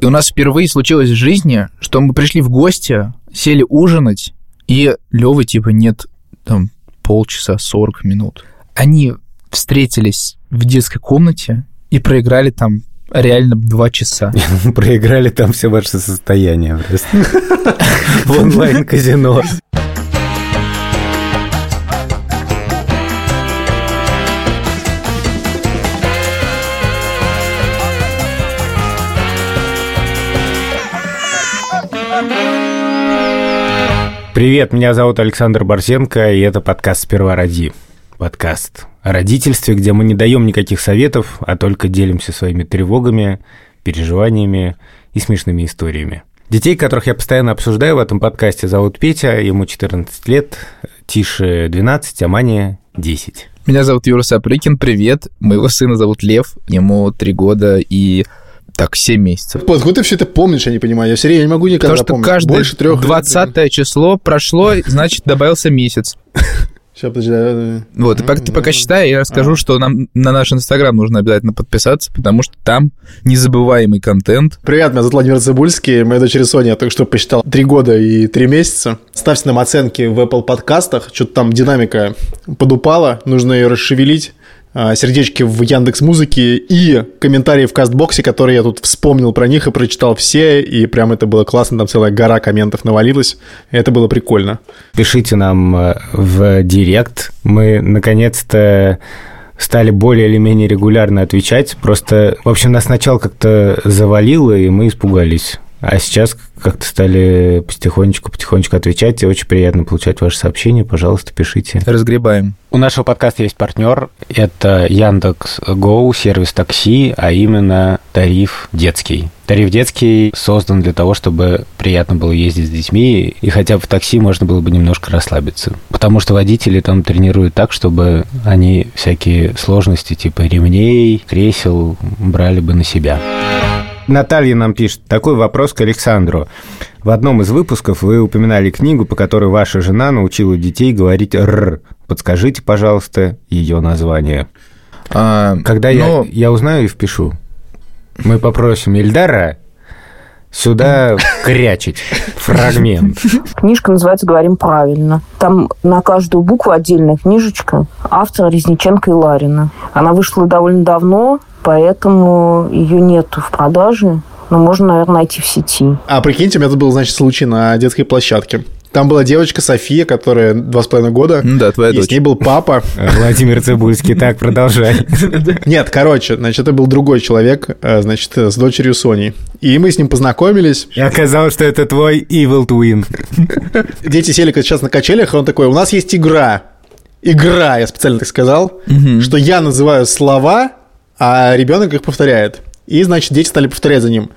И у нас впервые случилось в жизни, что мы пришли в гости, сели ужинать, и Лёвы типа нет там полчаса, 40 минут. Они встретились в детской комнате и проиграли там реально два часа. Проиграли там все ваше состояние в онлайн-казино. Привет, меня зовут Александр Борзенко, и это подкаст «Сперва роди». Подкаст о родительстве, где мы не даем никаких советов, а только делимся своими тревогами, переживаниями и смешными историями. Детей, которых я постоянно обсуждаю в этом подкасте, зовут Петя, ему 14 лет, Тише 12, а Мане 10. Меня зовут Юра Сапрыкин, привет. Моего сына зовут Лев, ему 3 года и так, 7 месяцев. Откуда ты все это помнишь, я не понимаю. Я все время не могу никогда Потому что помнить. каждое Больше трех 20 число прошло, значит, добавился месяц. Сейчас, подожди. Вот, и пока, ты пока считай, я расскажу, А. что нам на наш Инстаграм нужно обязательно подписаться, потому что там незабываемый контент. Привет, меня зовут Владимир Цибульский, моя дочери Соня, я только что посчитал 3 года и 3 месяца. Ставьте нам оценки в Apple подкастах, что-то там динамика подупала, нужно ее расшевелить. А, Сердечки в Яндекс Музыке и комментарии в Кастбоксе, которые я тут вспомнил про них и прочитал все, и прям это было классно, там целая гора комментов навалилась, это было прикольно. Пишите нам э, в директ. Мы, наконец-то, стали более или менее регулярно отвечать. Просто, в общем, нас сначала как-то завалило, и мы испугались. А сейчас как-то стали потихонечку-потихонечку отвечать, и очень приятно получать ваши сообщения. Пожалуйста, пишите. Разгребаем. У нашего подкаста есть партнер. Это Яндекс Go, сервис такси, а именно тариф детский. Тариф детский создан для того, чтобы приятно было ездить с детьми, и хотя бы в такси можно было бы немножко расслабиться. Потому что водители там тренируют так, чтобы они всякие сложности типа ремней, кресел брали бы на себя. Наталья нам пишет такой вопрос к Александру. В одном из выпусков вы упоминали книгу, по которой ваша жена научила детей говорить «р». Подскажите, пожалуйста, ее название. А, Когда ну, я, я узнаю и впишу. Мы попросим Ильдара сюда крячить фрагмент. Книжка называется «Говорим правильно». Там на каждую букву отдельная книжечка автора Резниченко и Ларина. Она вышла довольно давно, поэтому ее нету в продаже, но можно, наверное, найти в сети. А прикиньте, у меня тут был, значит, случай на детской площадке. Там была девочка София, которая два с половиной года. Да, твоя и дочь. с ней был папа. Владимир Цибульский, так, продолжай. Нет, короче, значит, это был другой человек, э, значит, с дочерью Соней. И мы с ним познакомились. И оказалось, что это твой evil twin. Дети сели как сейчас на качелях, и он такой, у нас есть игра. Игра, я специально так сказал, что я называю слова, а ребенок их повторяет. И, значит, дети стали повторять за ним.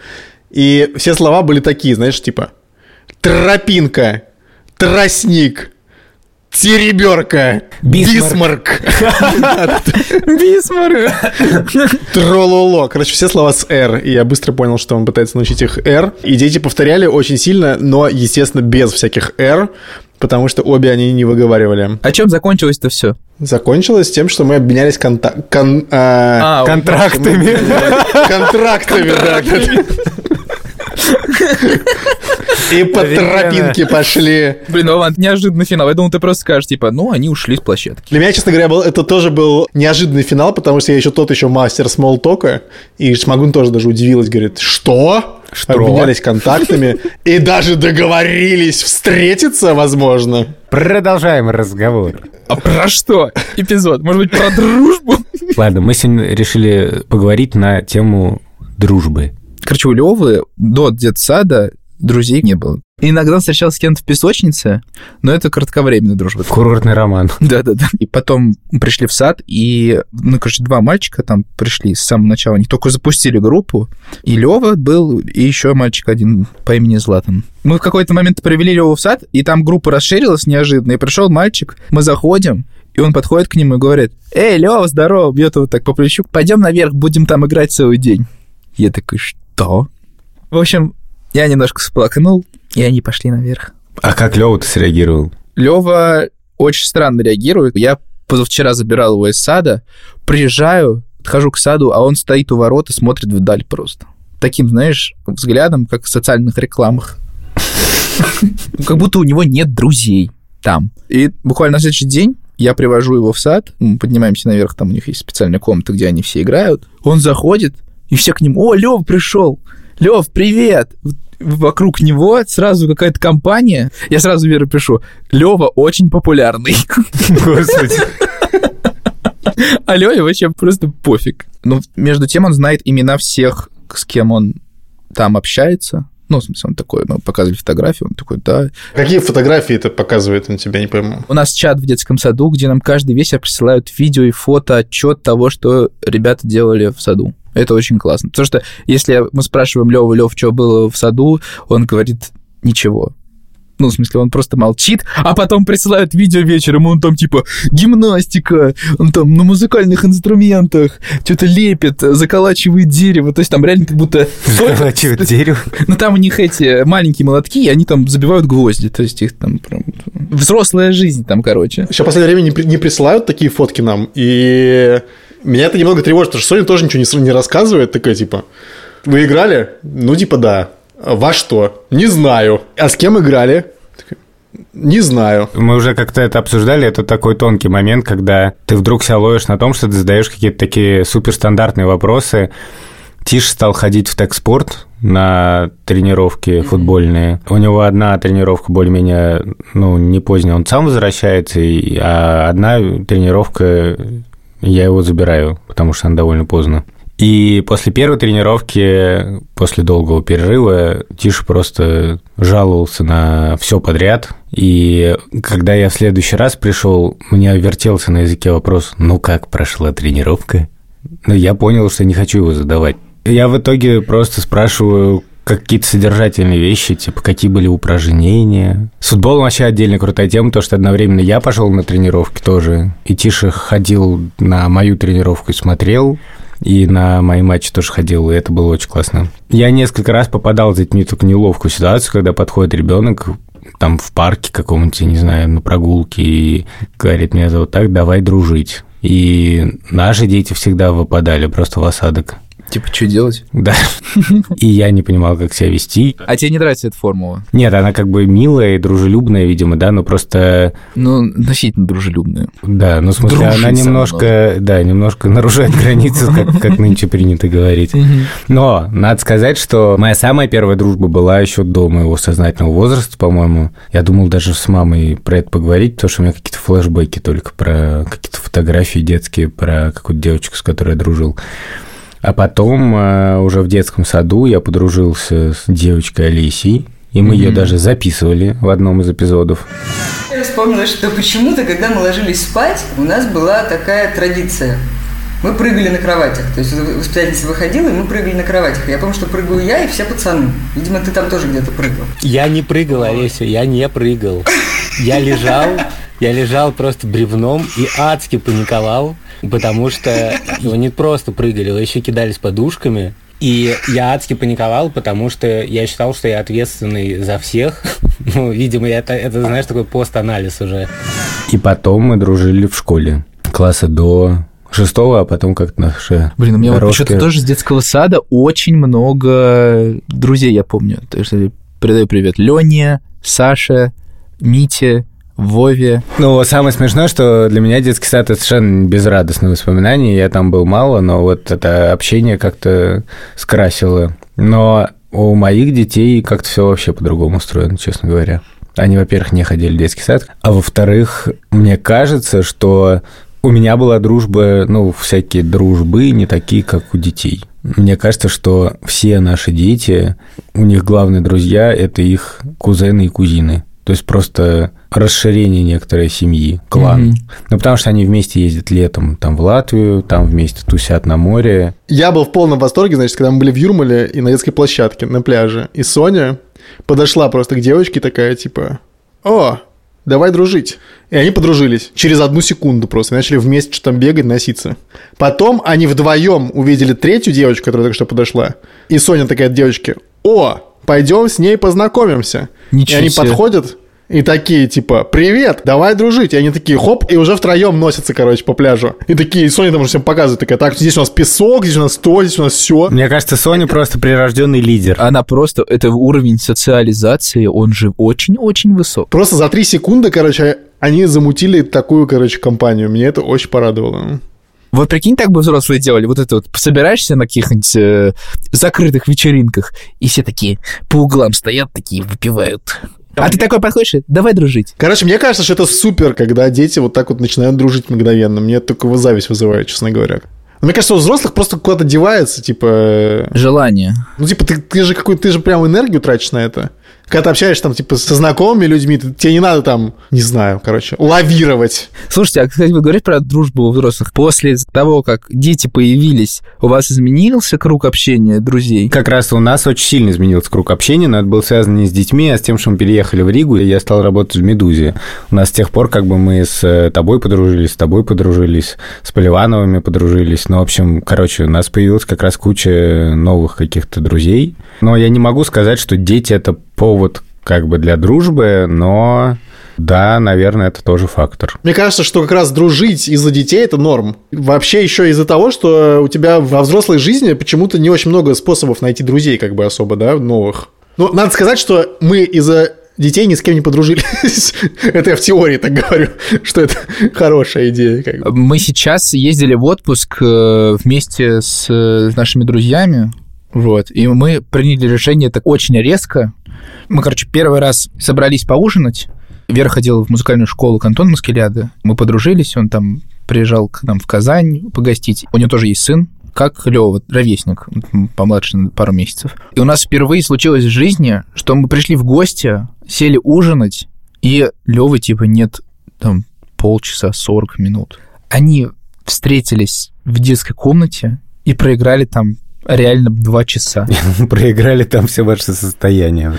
И все слова были такие, знаешь, типа тропинка, тростник, тереберка, Бисмарк. бисмарк, трололо. Короче, все слова с «р». И я быстро понял, что он пытается научить их «р». И дети повторяли очень сильно, но, естественно, без всяких «р», потому что обе они не выговаривали. А чем закончилось-то все? Закончилось тем, что мы обменялись конта- кон- а, А, Контрактами. контрактами, да. И по тропинке пошли. Блин, Вован, неожиданный финал. Я думал, ты просто скажешь, типа, ну, они ушли с площадки. Для меня, честно говоря, был, это тоже был неожиданный финал, потому что я еще тот еще мастер смолтока, и Шмагун тоже даже удивилась, говорит, что? Что? Обменялись контактами и даже договорились встретиться, возможно. Продолжаем разговор. А про что эпизод? Может быть, про дружбу? Ладно, мы сегодня решили поговорить на тему дружбы. Короче, у Левы до детсада друзей не было. Иногда встречался с кем-то в песочнице, но это кратковременная дружба. Курортный роман. Да-да-да. И потом пришли в сад, и, ну, короче, два мальчика там пришли с самого начала. Они только запустили группу, и Лева был, и еще мальчик один по имени Златан. Мы в какой-то момент провели Леву в сад, и там группа расширилась неожиданно, и пришел мальчик, мы заходим, и он подходит к нему и говорит, «Эй, Лева, здорово!» Бьет его так по плечу. «Пойдем наверх, будем там играть целый день». Я такой, что? В общем, я немножко всплакнул, и они пошли наверх. А как Лёва-то среагировал? Лева очень странно реагирует. Я позавчера забирал его из сада, приезжаю, подхожу к саду, а он стоит у ворот и смотрит вдаль просто. таким, знаешь, взглядом, как в социальных рекламах. Как будто у него нет друзей там. И буквально на следующий день я привожу его в сад, мы поднимаемся наверх, там у них есть специальная комната, где они все играют. Он заходит, и все к нему, о, Лев пришел, Лев, привет! Вокруг него сразу какая-то компания. Я сразу Веру пишу, Лева очень популярный. Господи. А Лёве вообще просто пофиг. Но между тем он знает имена всех, с кем он там общается. Ну, в смысле, он такой, мы показывали фотографию, он такой, да. Какие фотографии это показывает, он тебя не пойму. У нас чат в детском саду, где нам каждый вечер присылают видео и фото, отчет того, что ребята делали в саду. Это очень классно. Потому что если мы спрашиваем Лёва, Лев, что было в саду, он говорит ничего. Ну, в смысле, он просто молчит, а потом присылают видео вечером, и он там типа гимнастика, он там на музыкальных инструментах что-то лепит, заколачивает дерево. То есть там реально как будто... Заколачивает дерево. Ну, там у них эти маленькие молотки, и они там забивают гвозди. То есть их там прям... Взрослая жизнь там, короче. Сейчас в последнее время не, при- не присылают такие фотки нам, и меня это немного тревожит, потому что Соня тоже ничего не, рассказывает, такая типа, вы играли? Ну, типа, да. Во что? Не знаю. А с кем играли? Не знаю. Мы уже как-то это обсуждали, это такой тонкий момент, когда ты вдруг себя ловишь на том, что ты задаешь какие-то такие суперстандартные вопросы. Тиш стал ходить в текспорт на тренировки футбольные. У него одна тренировка более-менее, ну, не поздняя, он сам возвращается, и- а одна тренировка я его забираю, потому что она довольно поздно. И после первой тренировки, после долгого перерыва, Тиша просто жаловался на все подряд. И когда я в следующий раз пришел, мне вертелся на языке вопрос, ну как прошла тренировка? Но я понял, что не хочу его задавать. Я в итоге просто спрашиваю какие-то содержательные вещи, типа какие были упражнения. С футболом вообще отдельно крутая тема, потому что одновременно я пошел на тренировки тоже, и Тиша ходил на мою тренировку и смотрел, и на мои матчи тоже ходил, и это было очень классно. Я несколько раз попадал детьми в такую неловкую ситуацию, когда подходит ребенок там в парке каком-нибудь, не знаю, на прогулке, и говорит, меня зовут так, давай дружить. И наши дети всегда выпадали просто в осадок. Типа, что делать? Да. И я не понимал, как себя вести. А тебе не нравится эта формула? Нет, она как бы милая и дружелюбная, видимо, да, но просто, Ну, относительно дружелюбная. да, ну, в смысле, Дружить она немножко, да, немножко нарушает границы, как, как нынче принято говорить. Но надо сказать, что моя самая первая дружба была еще до моего сознательного возраста, по-моему. Я думал даже с мамой про это поговорить, потому что у меня какие-то флешбеки только про какие-то фотографии детские, про какую-то девочку, с которой я дружил. А потом э, уже в детском саду я подружился с девочкой Алисией, и мы ее даже записывали в одном из эпизодов. Я вспомнила, что почему-то, когда мы ложились спать, у нас была такая традиция. Мы прыгали на кроватях. То есть воспитательница выходила, и мы прыгали на кроватях. Я помню, что прыгаю я и все пацаны. Видимо, ты там тоже где-то прыгал. Я не прыгал, Олеся, я не прыгал. Я лежал, я лежал просто бревном и адски паниковал, потому что вы не просто прыгали, вы еще кидались подушками. И я адски паниковал, потому что я считал, что я ответственный за всех. Ну, видимо, это, это знаешь, такой пост-анализ уже. И потом мы дружили в школе. Класса до шестого, а потом как-то наши Блин, у меня вот дорожки- почему-то тоже с детского сада очень много друзей, я помню. То есть передаю привет Лене, Саше, Мите, Вове. Ну, самое смешное, что для меня детский сад это совершенно безрадостное воспоминание. Я там был мало, но вот это общение как-то скрасило. Но у моих детей как-то все вообще по-другому устроено, честно говоря. Они, во-первых, не ходили в детский сад, а во-вторых, мне кажется, что у меня была дружба, ну, всякие дружбы не такие, как у детей. Мне кажется, что все наши дети, у них главные друзья – это их кузены и кузины. То есть просто расширение некоторой семьи, клан. Мгм. Ну, потому что они вместе ездят летом там в Латвию, там вместе тусят на море. Я был в полном восторге, значит, когда мы были в Юрмале и на детской площадке, на пляже. И Соня подошла просто к девочке такая, типа, «О, давай дружить». И они подружились. Через одну секунду просто. Начали вместе что-то там бегать, носиться. Потом они вдвоем увидели третью девочку, которая только что подошла. И Соня такая девочке, «О, пойдем с ней познакомимся». Ничего и они себе. подходят, и такие, типа, привет, давай дружить. И они такие, хоп, и уже втроем носятся, короче, по пляжу. И такие, и Соня там уже всем показывает, такая, так, здесь у нас песок, здесь у нас то, здесь у нас все. Мне кажется, Соня просто прирожденный лидер. Она просто, это уровень социализации, он же очень-очень высок. Просто за три секунды, короче, они замутили такую, короче, компанию. Меня это очень порадовало. Вот прикинь, так бы взрослые делали. Вот это вот, собираешься на каких-нибудь э, закрытых вечеринках, и все такие по углам стоят, такие выпивают. А ты такой подходишь, давай дружить. Короче, мне кажется, что это супер, когда дети вот так вот начинают дружить мгновенно. Мне только его зависть вызывает, честно говоря. Но мне кажется, у взрослых просто куда-то девается, типа... э, Желание. Ну, типа, ты, ты же какой ты же прям энергию тратишь на это. Когда ты общаешься там, типа, со знакомыми людьми, ты- тебе не надо там, не знаю, короче, лавировать. Слушайте, а, кстати, вы говорите про дружбу у взрослых. После того, как дети появились, у вас изменился круг общения друзей? Как раз у нас очень сильно изменился круг общения, но это было связано не с детьми, а с тем, что мы переехали в Ригу, и я стал работать в «Медузе». У нас с тех пор как бы мы с э, тобой подружились, с тобой подружились, с Поливановыми подружились. Ну, в общем, короче, у нас появилась как раз куча новых каких-то друзей. Но я не могу сказать, что дети – это повод как бы для дружбы, но да, наверное, это тоже фактор. Мне кажется, что как раз дружить из-за детей – это норм. Вообще еще из-за того, что у тебя во взрослой жизни почему-то не очень много способов найти друзей как бы особо, да, новых. Ну, надо сказать, что мы из-за детей ни с кем не подружились. Это я в теории так говорю, что это хорошая идея. Как бы. Мы сейчас ездили в отпуск э, вместе с э, нашими друзьями, вот, и мы приняли решение так очень резко. Мы, короче, первый раз собрались поужинать. Вера ходила в музыкальную школу к Антону Маскеляде. Мы подружились, он там приезжал к нам в Казань погостить. У него тоже есть сын, как Лева, ровесник, помладше на пару месяцев. И у нас впервые случилось в жизни, что мы пришли в гости, сели ужинать, и Левы типа нет там полчаса, 40 минут. Они встретились в детской комнате и проиграли там реально два часа. Проиграли там все ваше состояние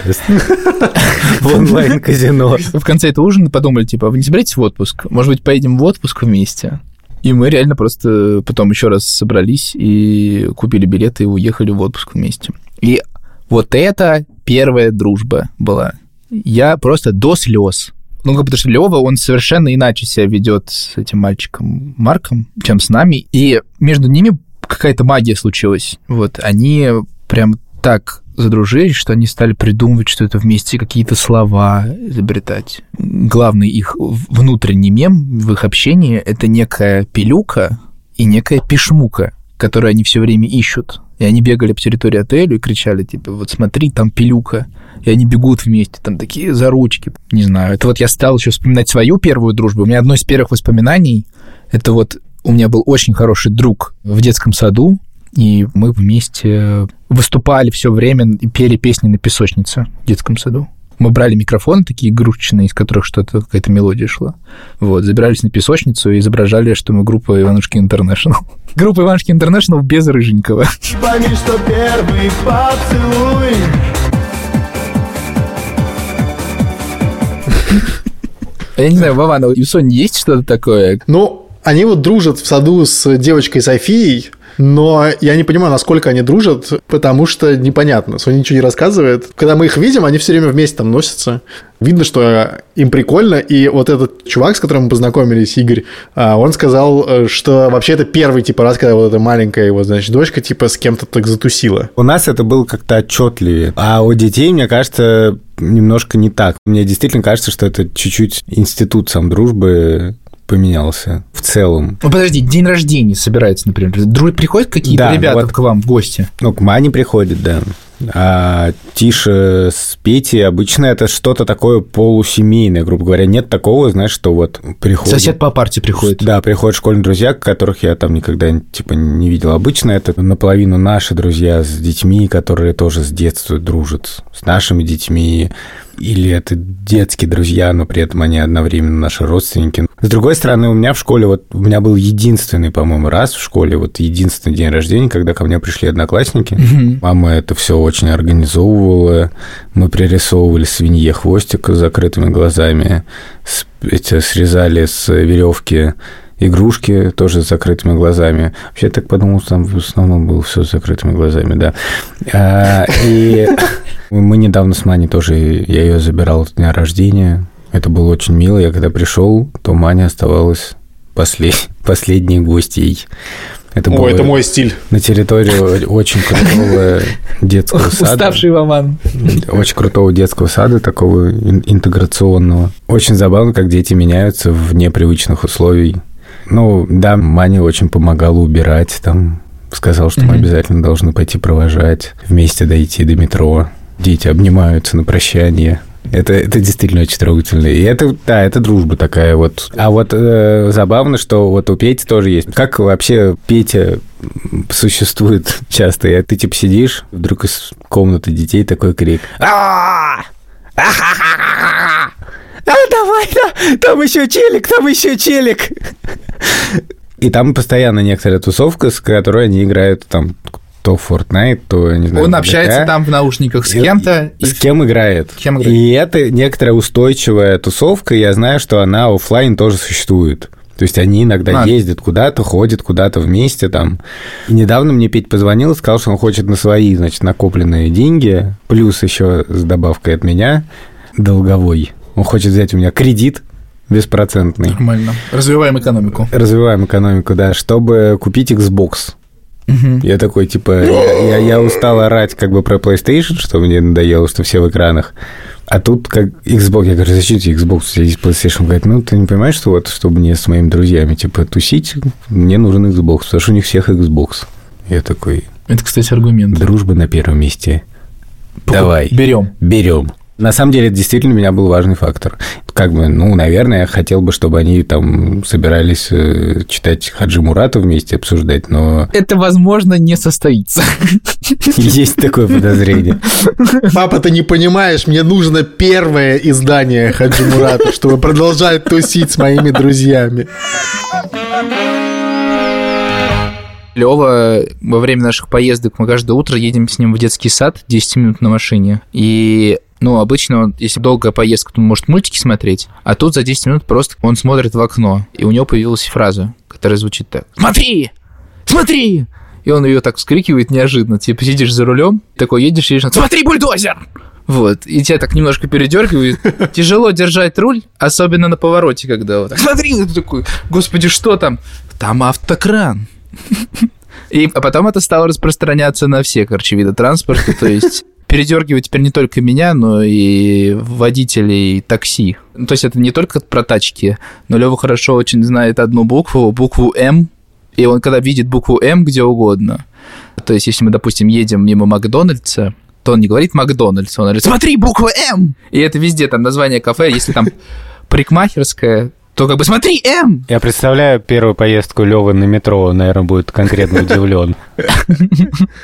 в онлайн-казино. В конце этого ужина подумали, типа, вы не собираетесь в отпуск? Может быть, поедем в отпуск вместе? И мы реально просто потом еще раз собрались и купили билеты и уехали в отпуск вместе. И вот это первая дружба была. Я просто до слез. Ну, как потому что Лева, он совершенно иначе себя ведет с этим мальчиком Марком, чем с нами. И между ними какая-то магия случилась. Вот, они прям так задружились, что они стали придумывать что-то вместе, какие-то слова изобретать. Главный их внутренний мем в их общении — это некая пилюка и некая пишмука, которую они все время ищут. И они бегали по территории отеля и кричали, типа, вот смотри, там пилюка. И они бегут вместе, там такие за ручки. Не знаю, это вот я стал еще вспоминать свою первую дружбу. У меня одно из первых воспоминаний — это вот у меня был очень хороший друг в детском саду, и мы вместе выступали все время и пели песни на песочнице в детском саду. Мы брали микрофоны такие игрушечные, из которых что-то, какая-то мелодия шла. Вот, забирались на песочницу и изображали, что мы группа Иванушки Интернешнл. Группа Иванушки Интернешнл без Рыженького. Пойми, что первый поцелуй Я не знаю, Вован, а у Сони есть что-то такое? Ну, они вот дружат в саду с девочкой Софией, но я не понимаю, насколько они дружат, потому что непонятно. Соня ничего не рассказывает. Когда мы их видим, они все время вместе там носятся. Видно, что им прикольно. И вот этот чувак, с которым мы познакомились, Игорь, а, он сказал, э, что вообще это первый типа раз, когда вот эта маленькая его, значит, дочка типа с кем-то так затусила. У нас это было как-то отчетливее. А у детей, мне кажется, немножко не так. Мне действительно кажется, что это чуть-чуть институт сам дружбы поменялся в целом. Ну, подожди, день рождения собирается, например. Друг, приходят какие-то Да, ребята вот. к вам в гости? Ну, к Мане приходит, да. А Тише с Петей обычно это что-то такое полусемейное, грубо говоря. Нет такого, знаешь, что вот приходит... Сосед по парте приходит. Да, приходят школьные друзья, которых я там никогда типа не видел. Обычно это наполовину наши друзья с детьми, которые тоже с детства дружат с нашими детьми. Или это детские друзья, но при этом они одновременно наши родственники. С другой стороны, у меня в школе, вот у меня был единственный, по-моему, раз в школе, вот единственный день рождения, когда ко мне пришли одноклассники. Мама это все очень организовывала. Мы пририсовывали свинье хвостик с закрытыми глазами, с- эти, срезали с веревки игрушки тоже с закрытыми глазами. Вообще, я так подумал, там в основном было все с закрытыми глазами, да. А, И мы недавно с Маней тоже, я ее забирал с дня рождения, Это было очень мило. Я когда пришел, то Маня оставалась послед... последней гостьей. Это О, было это мой стиль. на территории очень крутого детского сада. Уставший Вован. Очень крутого детского сада, такого ин- интеграционного. Очень забавно, как дети меняются в непривычных условий. Ну, да, Маня очень помогала убирать там. Сказал, что мы обязательно должны пойти провожать, вместе дойти до метро. Дети обнимаются на прощание. Это, это действительно очень трогательно. И это, да, это дружба такая вот. А вот э, забавно, что вот у Пети тоже есть. Как вообще Петя существует часто? И ты типа сидишь, вдруг из комнаты детей такой крик. «А! А-ха-ха-ха-ха! А, давай, да, там еще челик, там еще челик. И там постоянно некоторая тусовка, с которой они играют там то Fortnite, то, не знаю, Он общается GTA. там в наушниках с кем-то. и С кем играет. кем играет. И это некоторая устойчивая тусовка, я знаю, что она оффлайн тоже существует. То есть они иногда А. ездят куда-то, ходят куда-то вместе там. И недавно мне Петь позвонил и сказал, что он хочет на свои, значит, накопленные деньги, плюс еще с добавкой от меня, долговой. Он хочет взять у меня кредит беспроцентный. Нормально. Развиваем экономику. Развиваем экономику, да, чтобы купить Xbox. Мгм. Я такой, типа, я, я- я устал орать как бы про PlayStation, что мне надоело, что все в экранах. А тут как Xbox, я говорю, зачем тебе Xbox, у тебя есть PlayStation? Он говорит, ну, ты не понимаешь, что вот, чтобы мне с моими друзьями, типа, тусить, мне нужен Xbox, потому что у них всех Xbox. Я такой, Это, кстати, аргумент. дружба на первом месте. Давай. Берем. Берем. На самом деле, это действительно у меня был важный фактор. Как бы, ну, наверное, я хотел бы, чтобы они там собирались э, читать Хаджи Мурата вместе, обсуждать, но Это, возможно, не состоится. есть такое подозрение. Папа, ты не понимаешь, мне нужно первое издание Хаджи Мурата, чтобы продолжать тусить с моими друзьями. Лева, во время наших поездок мы каждое утро едем с ним в детский сад 10 минут на машине. И ну, обычно, он, если долгая поездка, то он может мультики смотреть, а тут за 10 минут просто он смотрит в окно, и у него появилась фраза, которая звучит так. «Смотри! Смотри!» И он ее так вскрикивает неожиданно. Типа сидишь за рулем, такой едешь, едешь, «Смотри, бульдозер!» Вот, и тебя так немножко передергивает. Тяжело держать руль, особенно на повороте, когда вот так, смотри, ты такой, господи, что там? Там автокран. И а потом это стало распространяться на все, короче, виды транспорта, то есть передергивать теперь не только меня, но и водителей такси. Ну, То есть это не только про тачки, но Лева хорошо очень знает одну букву, букву М, и он когда видит букву М где угодно, то есть если мы, допустим, едем мимо Макдональдса, то он не говорит Макдональдс, он говорит, смотри, буква М! И это везде, там название кафе, если там парикмахерская, то как бы смотри, М! Я представляю первую поездку Левы на метро, он, наверное, будет конкретно удивлен.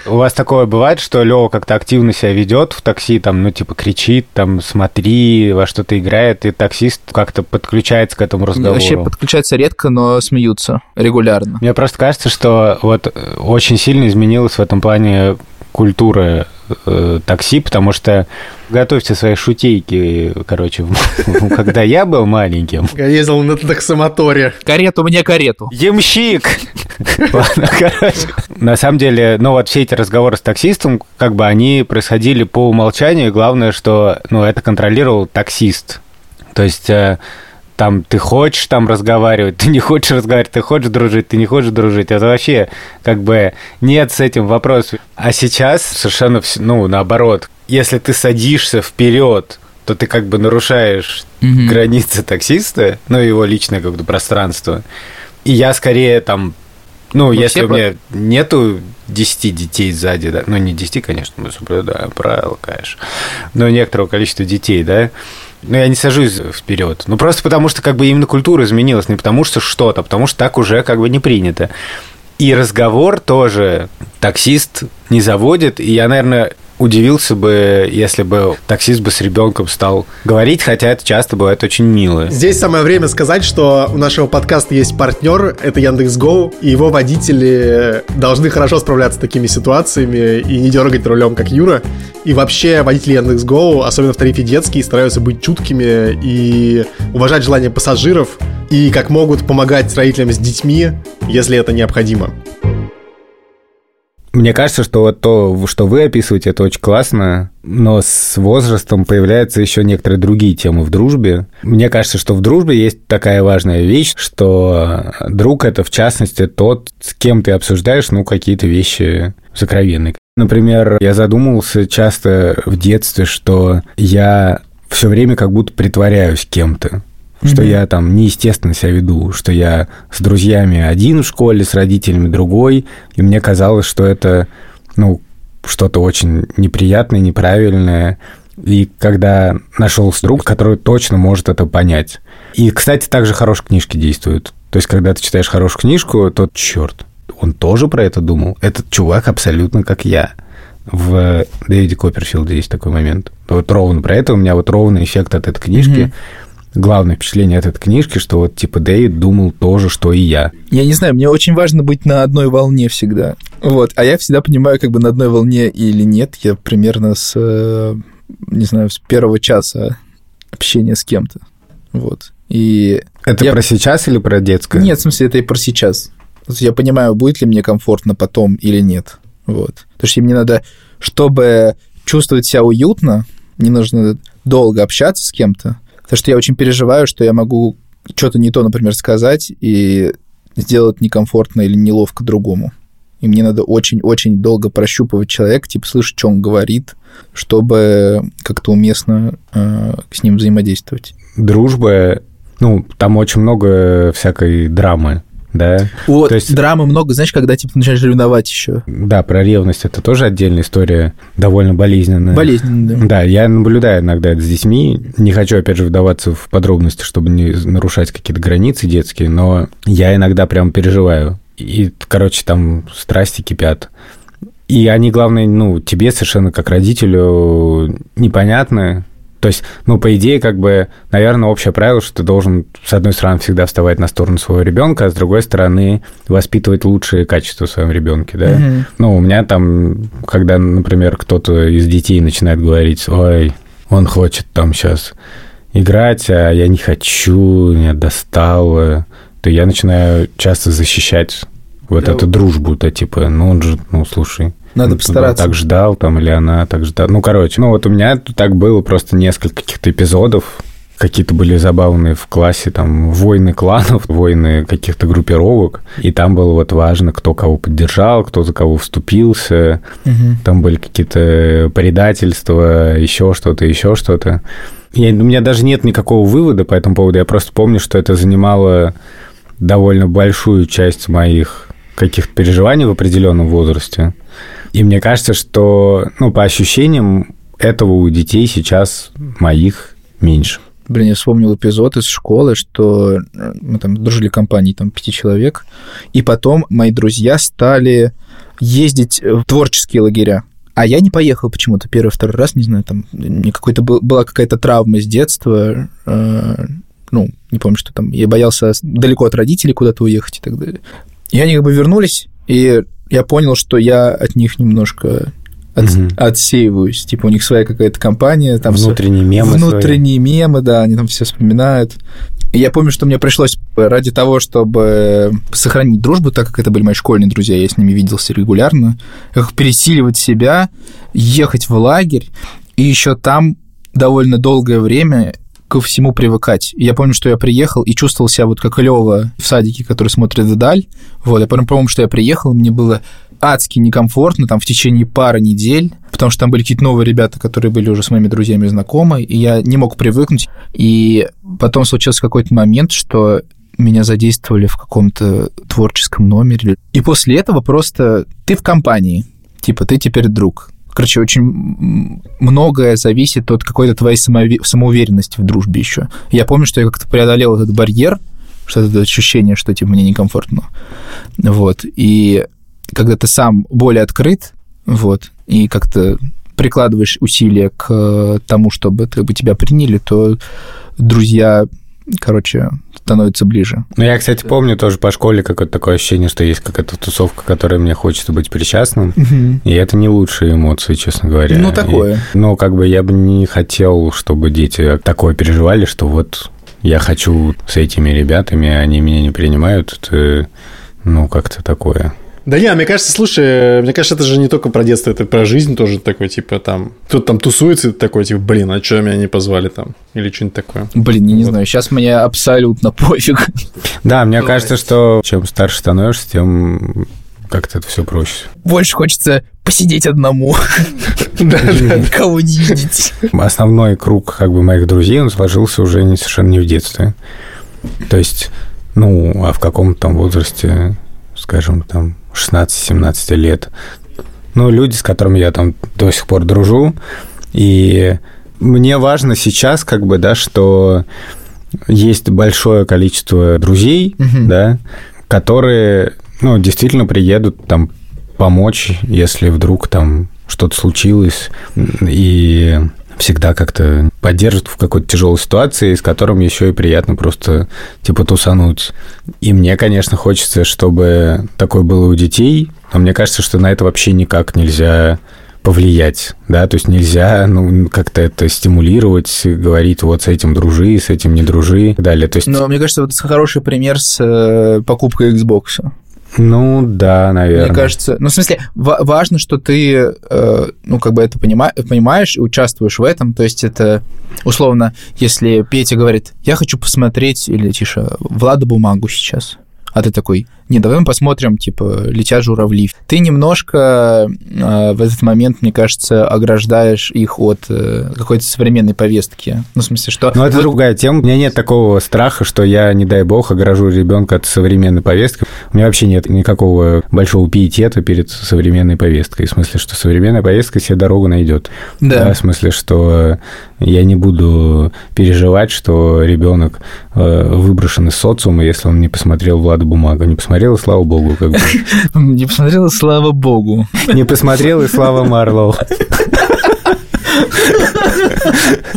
У вас такое бывает, что Лева как-то активно себя ведет в такси, там, ну, типа, кричит, там, смотри, во что-то играет, и таксист как-то подключается к этому разговору? Вообще подключаются редко, но смеются регулярно. Мне просто кажется, что вот э, очень сильно изменилась в этом плане культура э, такси, потому что готовьте свои шутейки, короче, когда я был маленьким. Я ездил на таксомоторе. Карету мне карету. Ямщик! Короче. На самом деле, ну вот все эти разговоры с таксистом, как бы они происходили по умолчанию, и главное, что, ну, это контролировал таксист. То есть э, там ты хочешь там разговаривать, ты не хочешь разговаривать, ты хочешь дружить, ты не хочешь дружить. Это вообще как бы нет с этим вопросов. А сейчас совершенно, вс- ну, наоборот. Если ты садишься вперед, то ты как бы нарушаешь Мгм. границы таксиста, ну, его личное как бы пространство. И я скорее там, ну, если все у меня нету 10 детей сзади, да, ну, не 10, конечно, мы соблюдаем правила, конечно, но некоторого количества детей, да, но я не сажусь вперед. Ну, просто потому что как бы именно культура изменилась, не потому что что-то, а потому что так уже как бы не принято. И разговор тоже таксист не заводит, и я, наверное, удивился бы, если бы таксист бы с ребенком стал говорить, хотя это часто бывает очень мило. Здесь самое время сказать, что у нашего подкаста есть партнер, это Яндекс.Гоу, и его водители должны хорошо справляться с такими ситуациями и не дергать рулем, как Юра. И вообще водители Яндекс.Гоу, особенно в тарифе детские, стараются быть чуткими и уважать желания пассажиров, и как могут помогать родителям с детьми, если это необходимо. Мне кажется, что вот то, что вы описываете, это очень классно, но с возрастом появляются еще некоторые другие темы в дружбе. Мне кажется, что в дружбе есть такая важная вещь, что друг это, в частности, тот, с кем ты обсуждаешь, ну, какие-то вещи сокровенные. Например, я задумывался часто в детстве, что я все время как будто притворяюсь кем-то что mm-hmm. я там неестественно себя веду, что я с друзьями один в школе, с родителями другой, и мне казалось, что это, ну, что-то очень неприятное, неправильное. И когда нашел друг, который точно может это понять. И, кстати, также хорошие книжки действуют. То есть, когда ты читаешь хорошую книжку, то черт, он тоже про это думал. Этот чувак абсолютно как я. В Дэвиде Копперфилде есть такой момент. Вот ровно про это у меня вот ровный эффект от этой книжки. Mm-hmm главное впечатление от этой книжки, что вот типа Дэвид думал то же, что и я. Я не знаю, мне очень важно быть на одной волне всегда. Вот, а я всегда понимаю, как бы на одной волне или нет. Я примерно с, э, не знаю, с первого часа общения с кем-то. Вот. И это я... про сейчас или про детское? Нет, в смысле, это и про сейчас. Я понимаю, будет ли мне комфортно потом или нет. Вот. Потому что мне надо, чтобы чувствовать себя уютно, мне нужно долго общаться с кем-то, Потому что я очень переживаю, что я могу что-то не то, например, сказать и сделать некомфортно или неловко другому. И мне надо очень-очень долго прощупывать человека, типа слышать, что он говорит, чтобы как-то уместно э, с ним взаимодействовать. Дружба, ну, там очень много всякой драмы да. Вот, То есть... драмы много, знаешь, когда типа начинаешь ревновать еще. Да, про ревность это тоже отдельная история, довольно болезненная. Болезненная, да. Да, я наблюдаю иногда это с детьми, не хочу, опять же, вдаваться в подробности, чтобы не нарушать какие-то границы детские, но я иногда прям переживаю. И, короче, там страсти кипят. И они, главное, ну, тебе совершенно как родителю непонятны, то есть, ну, по идее, как бы, наверное, общее правило, что ты должен, с одной стороны, всегда вставать на сторону своего ребенка, а с другой стороны, воспитывать лучшие качества в своем ребенке, да. Mm-hmm. Ну, у меня там, когда, например, кто-то из детей начинает говорить, ой, он хочет там сейчас играть, а я не хочу, меня достало, то я начинаю часто защищать вот да. эту дружбу-то, типа, ну, он же, ну, слушай, надо постараться. Так ждал там, или она так ждала. Ну, короче, ну вот у меня так было просто несколько каких-то эпизодов, какие-то были забавные в классе, там, войны кланов, войны каких-то группировок, и там было вот важно, кто кого поддержал, кто за кого вступился, угу. там были какие-то предательства, еще что-то, еще что-то. Я, у меня даже нет никакого вывода по этому поводу, я просто помню, что это занимало довольно большую часть моих каких-то переживаний в определенном возрасте. И мне кажется, что, ну, по ощущениям, этого у детей сейчас моих меньше. Блин, я вспомнил эпизод из школы, что э, мы там дружили компанией там пяти человек, и потом мои друзья стали ездить в творческие лагеря. А я не поехал почему-то первый, второй раз, не знаю, там мне какой-то был, была какая-то травма с детства, э, ну, не помню, что там, я боялся далеко от родителей куда-то уехать и так далее. И они как бы вернулись, и я понял, что я от них немножко от, угу. отсеиваюсь. Типа у них своя какая-то компания. Там внутренние все, мемы. Внутренние свои. мемы, да, они там все вспоминают. И я помню, что мне пришлось ради того, чтобы сохранить дружбу, так как это были мои школьные друзья, я с ними виделся регулярно, как пересиливать себя, ехать в лагерь, и еще там довольно долгое время ко всему привыкать. Я помню, что я приехал и чувствовал себя вот как Лева в садике, который смотрит вдаль. Вот, я помню, что я приехал, мне было адски некомфортно там в течение пары недель, потому что там были какие-то новые ребята, которые были уже с моими друзьями знакомы, и я не мог привыкнуть. И потом случился какой-то момент, что меня задействовали в каком-то творческом номере. И после этого просто ты в компании, типа ты теперь друг. Короче, очень многое зависит от какой-то твоей самоуверенности в дружбе еще. Я помню, что я как-то преодолел этот барьер, что это ощущение, что типа мне некомфортно. Вот. И когда ты сам более открыт, вот, и как-то прикладываешь усилия к тому, чтобы тебя приняли, то друзья, короче, становится ближе. Ну, я, кстати, помню тоже по школе какое-то такое ощущение, что есть какая-то тусовка, которой мне хочется быть причастным, угу. и это не лучшие эмоции, честно говоря. Ну, такое. И, ну, как бы я бы не хотел, чтобы дети такое переживали, что вот я хочу с этими ребятами, они меня не принимают, это, ну, как-то такое. Да не, мне кажется, слушай, мне кажется, это же не только про детство, это про жизнь тоже такой, типа там, кто-то там тусуется, такой, типа, блин, а что меня не позвали там? Или что-нибудь такое. Блин, я не Вот. знаю, сейчас мне абсолютно пофиг. Да, мне кажется, что чем старше становишься, тем как-то это все проще. Больше хочется посидеть одному, никого не видеть. Основной круг как бы моих друзей, он сложился уже не, совершенно не в детстве. То есть, ну, а в каком-то там возрасте, скажем, там 16-17 лет. Ну, люди, с которыми я там до сих пор дружу. И мне важно сейчас, как бы, да, что есть большое количество друзей, Мгм. да, которые, ну, действительно приедут там помочь, если вдруг там что-то случилось, и всегда как-то поддержат в какой-то тяжелой ситуации, с которым еще и приятно просто типа тусануть. И мне, конечно, хочется, чтобы такое было у детей, но мне кажется, что на это вообще никак нельзя повлиять, да, то есть нельзя, ну, как-то это стимулировать, говорить, вот с этим дружи, с этим не дружи и так далее. То есть, Но мне кажется, вот хороший пример с э, покупкой Xbox. Ну, да, наверное. Мне кажется, ну, в смысле, ва- важно, что ты, э, ну, как бы это понима- понимаешь участвуешь в этом. То есть это, условно, если Петя говорит, я хочу посмотреть, или, тише, Влада бумагу сейчас, а ты такой, не, давай мы посмотрим, типа, летят журавли. Ты немножко э, в этот момент, мне кажется, ограждаешь их от э, какой-то современной повестки. Ну, в смысле, что... Но это вот- другая тема. У меня нет такого страха, что я, не дай бог, огражу ребенка от современной повестки. У меня вообще нет никакого большого пиетета перед современной повесткой. В смысле, что современная повестка себе дорогу найдет. Да. в смысле, что я не буду переживать, что ребенок э, выброшен из социума, если он не посмотрел Влада Бумага. Не посмотрел, и слава богу. Как бы. Не посмотрела, слава богу. Не посмотрел, и слава Марлоу.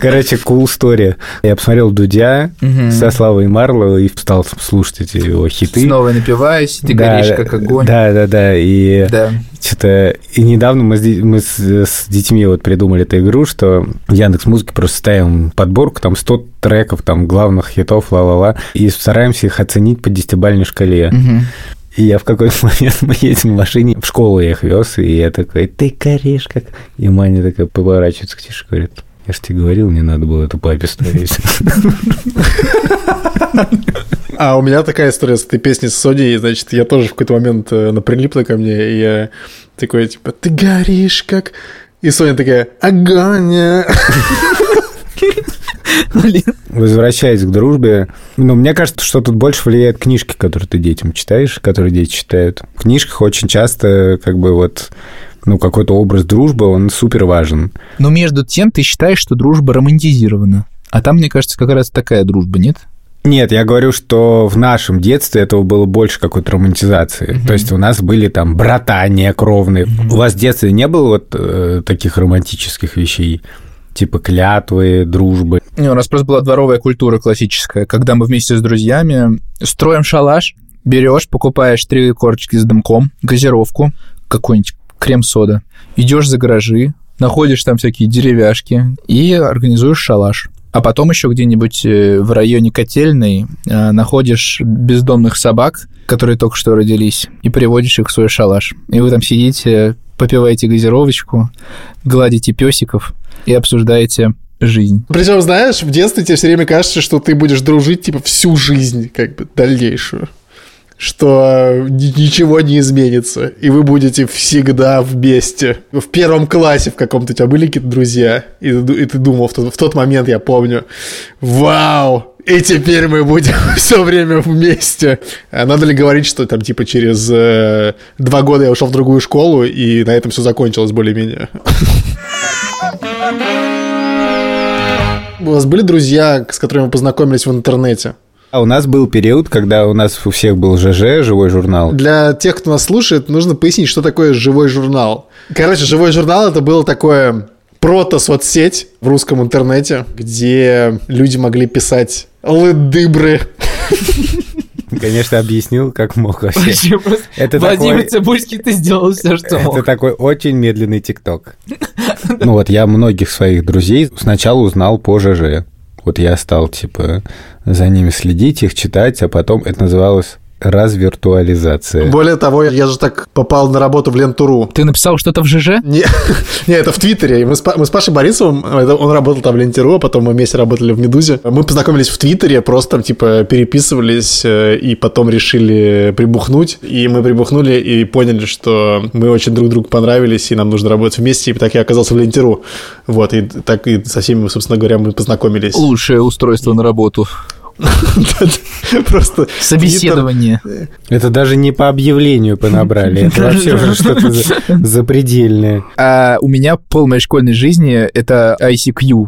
Короче, cool story. Я посмотрел Дудя со Славой Марлоу и стал слушать эти его хиты. Снова напиваюсь, ты Да, горишь как огонь. Да, да, да. И Да. что-то... И недавно мы, с, мы с, с детьми вот придумали эту игру, что Яндекс Музыки просто ставим подборку, там 100 треков, там главных хитов, ла-ла-ла, и стараемся их оценить по десятибалльной шкале. Мгм. И я в какой-то момент, мы едем в машине, в школу я их вез, и я такой, ты горишь как... И Маня такая поворачивается к Тише, говорит, я же тебе говорил, не надо было это папе ставить. А у меня такая история с этой песней с Соди, значит, я тоже в какой-то момент э, она прилипла ко мне, и я такой, типа, ты горишь как... И Соня такая, огонь. э». Блин. Возвращаясь к дружбе, ну, мне кажется, что тут больше влияет книжки, которые ты детям читаешь, которые дети читают. В книжках очень часто, как бы, вот, ну, какой-то образ дружбы, он супер важен. Но между тем ты считаешь, что дружба романтизирована. А там, мне кажется, как раз такая дружба, нет? Нет, я говорю, что в нашем детстве этого было больше какой-то романтизации. То есть у нас были там братания кровные. У вас в детстве не было вот э, таких романтических вещей? Типа клятвы, дружбы. Не, у нас просто была дворовая культура классическая, когда мы вместе с друзьями строим шалаш, берешь, покупаешь три корочки с дымком, газировку, какой-нибудь крем-сода, идешь за гаражи, находишь там всякие деревяшки и организуешь шалаш. А потом еще где-нибудь э, в районе котельной э, находишь бездомных собак, которые только что родились, и приводишь их в свой шалаш. И вы там сидите, попиваете газировочку, гладите песиков и обсуждаете жизнь. Причем, знаешь, в детстве тебе все время кажется, что ты будешь дружить, типа, всю жизнь, как бы, дальнейшую. Что ни- ничего не изменится, и вы будете всегда вместе. В первом классе в каком-то у тебя были какие-то друзья, и, и ты думал в тот, в тот момент, я помню, вау, и теперь мы будем все время вместе. А надо ли говорить, что там, типа, через э, два года я ушел в другую школу, и на этом все закончилось более-менее? У вас были друзья, с которыми вы познакомились в интернете? А у нас был период, когда у нас у всех был ЖЖ, живой журнал. Для тех, кто нас слушает, нужно пояснить, что такое живой журнал. Короче, живой журнал это было такое прото-соцсеть в русском интернете, где люди могли писать лыдыбры. Конечно, объяснил, как мог вообще. Вообще просто Это Владимир такой- Цибульский, ты сделал все, что Это мог. такой очень медленный ТикТок. Ну вот я многих своих друзей сначала узнал по ЖЖ. Вот я стал, типа, за ними следить, их читать, а потом это называлось развиртуализация. Более того, я же так попал на работу в Лентуру. Ты написал что-то в ЖЖ? Не, не, это в Твиттере. Мы с, Па- мы с Пашей Борисовым, это он работал там в Лентеру, а потом мы вместе работали в Медузе. Мы познакомились в Твиттере, просто там типа переписывались э, и потом решили прибухнуть. И мы прибухнули и поняли, что мы очень друг другу понравились, и нам нужно работать вместе. И так я оказался в Лентеру. Вот, и так и со всеми, собственно говоря, мы познакомились. Лучшее устройство на работу. Просто Собеседование. Это даже не по объявлению понабрали, это вообще уже что-то за- запредельное. А у меня пол моей школьной жизни это ICQ.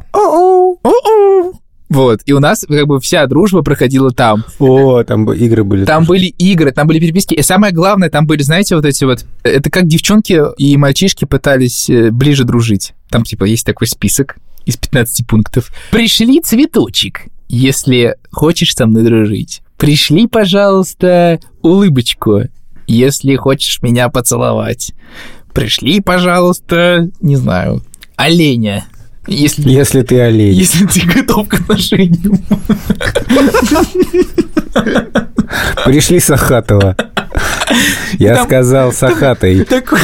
Вот, и у нас как бы вся дружба проходила там. О, там игры были. Там были игры, там были переписки. И самое главное, там были, знаете, вот эти вот... Это как девчонки и мальчишки пытались э, ближе дружить. Там, типа, есть такой список из 15 пунктов. Пришли цветочек, если хочешь со мной дружить. Пришли, пожалуйста, улыбочку, если хочешь меня поцеловать. Пришли, пожалуйста, не знаю, оленя, если, Если ты олень. если ты готов к отношениям. Пришли Сахатова. Я Там- сказал Сахатой. Такой...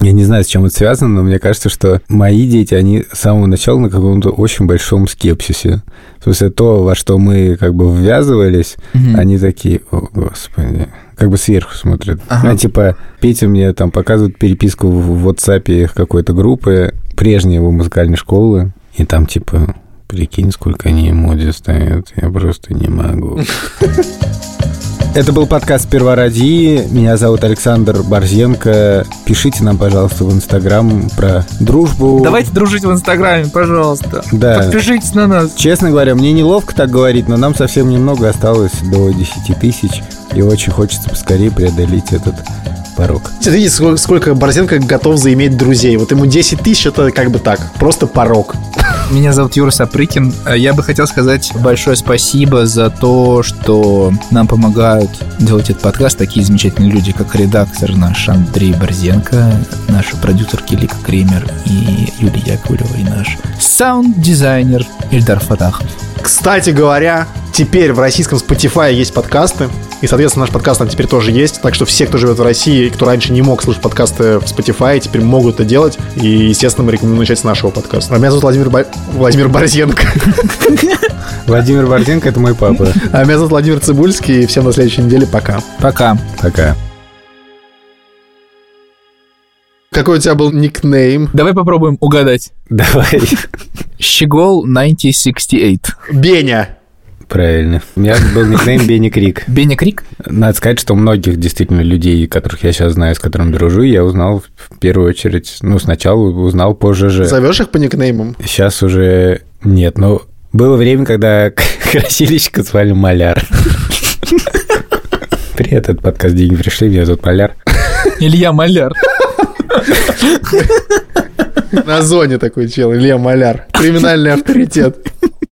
Я не знаю, с чем это связано, но мне кажется, что мои дети, они с самого начала на каком-то очень большом скепсисе. В смысле, то, во что мы как бы ввязывались, они такие, о, господи, как бы сверху смотрят. Ага. А типа, Петя мне там показывает переписку в WhatsApp их какой-то группы, прежней его музыкальной школы, и там типа, прикинь, сколько они эмодзи ставят, я просто не могу. Это был подкаст «Первородии». Меня зовут Александр Борзенко. Пишите нам, пожалуйста, в Инстаграм про дружбу. Давайте дружить в Инстаграме, пожалуйста. Да. Подпишитесь на нас. Честно говоря, мне неловко так говорить, но нам совсем немного осталось до 10 тысяч, и очень хочется поскорее преодолеть этот порог. Видите, сколько, сколько Борзенко готов заиметь друзей. Вот ему 10 тысяч, это как бы так, просто порог. Меня зовут Юра Сапрыкин. Э, Я бы хотел сказать большое спасибо за то, что нам помогают делать этот подкаст такие замечательные люди, как редактор наш Андрей Борзенко, наша продюсерка Лика Кремер и Юлия Яковлева, и наш саунд-дизайнер Ильдар Фатах. Кстати говоря, теперь в российском Spotify есть подкасты, и, соответственно, наш подкаст там теперь тоже есть, так что все, кто живет в России и кто раньше не мог слушать подкасты в Spotify, теперь могут это делать, и, естественно, мы рекомендуем начать с нашего подкаста. А меня зовут Владимир, Ба- Владимир Борзенко, Владимир Борзенко – это мой папа. а меня зовут Владимир Цибульский, и всем на следующей неделе пока. Пока. Пока. Какой у тебя был никнейм? Давай попробуем угадать. Давай. Щегол 1968. Беня. Правильно. У меня был никнейм Бенни Крик. Беня Крик? Надо сказать, что многих действительно людей, которых я сейчас знаю, с которыми дружу, я узнал в первую очередь, ну, сначала узнал позже же. Зовешь их по никнеймам? Сейчас уже нет, но было время, когда красильщика звали Маляр. Привет, этот подкаст «Деньги пришли», меня зовут Маляр. Илья Маляр. На зоне такой чел, Илья Маляр. Криминальный авторитет.